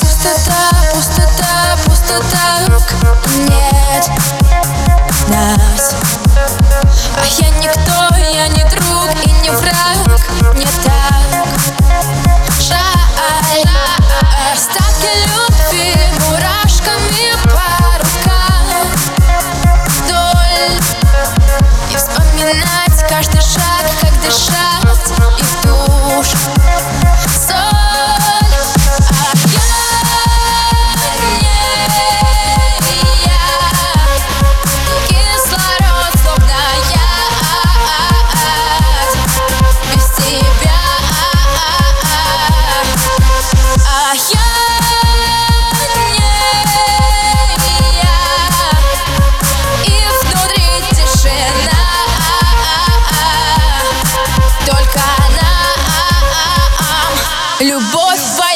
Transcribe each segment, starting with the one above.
Пустота, пустота, пустота Нет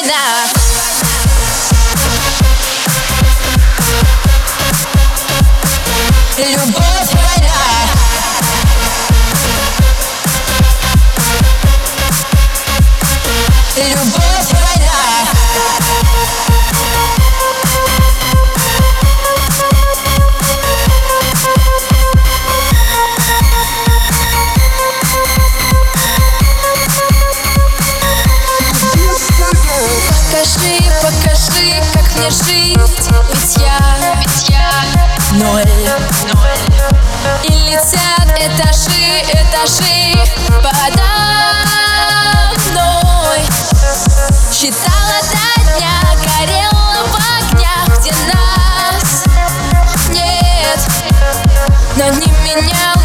Любовь, война Любовь, жить, ведь я, ведь я ноль. ноль. И летят этажи, этажи подо мной. Считала до дня, горела в огнях, где нас нет, но не менял.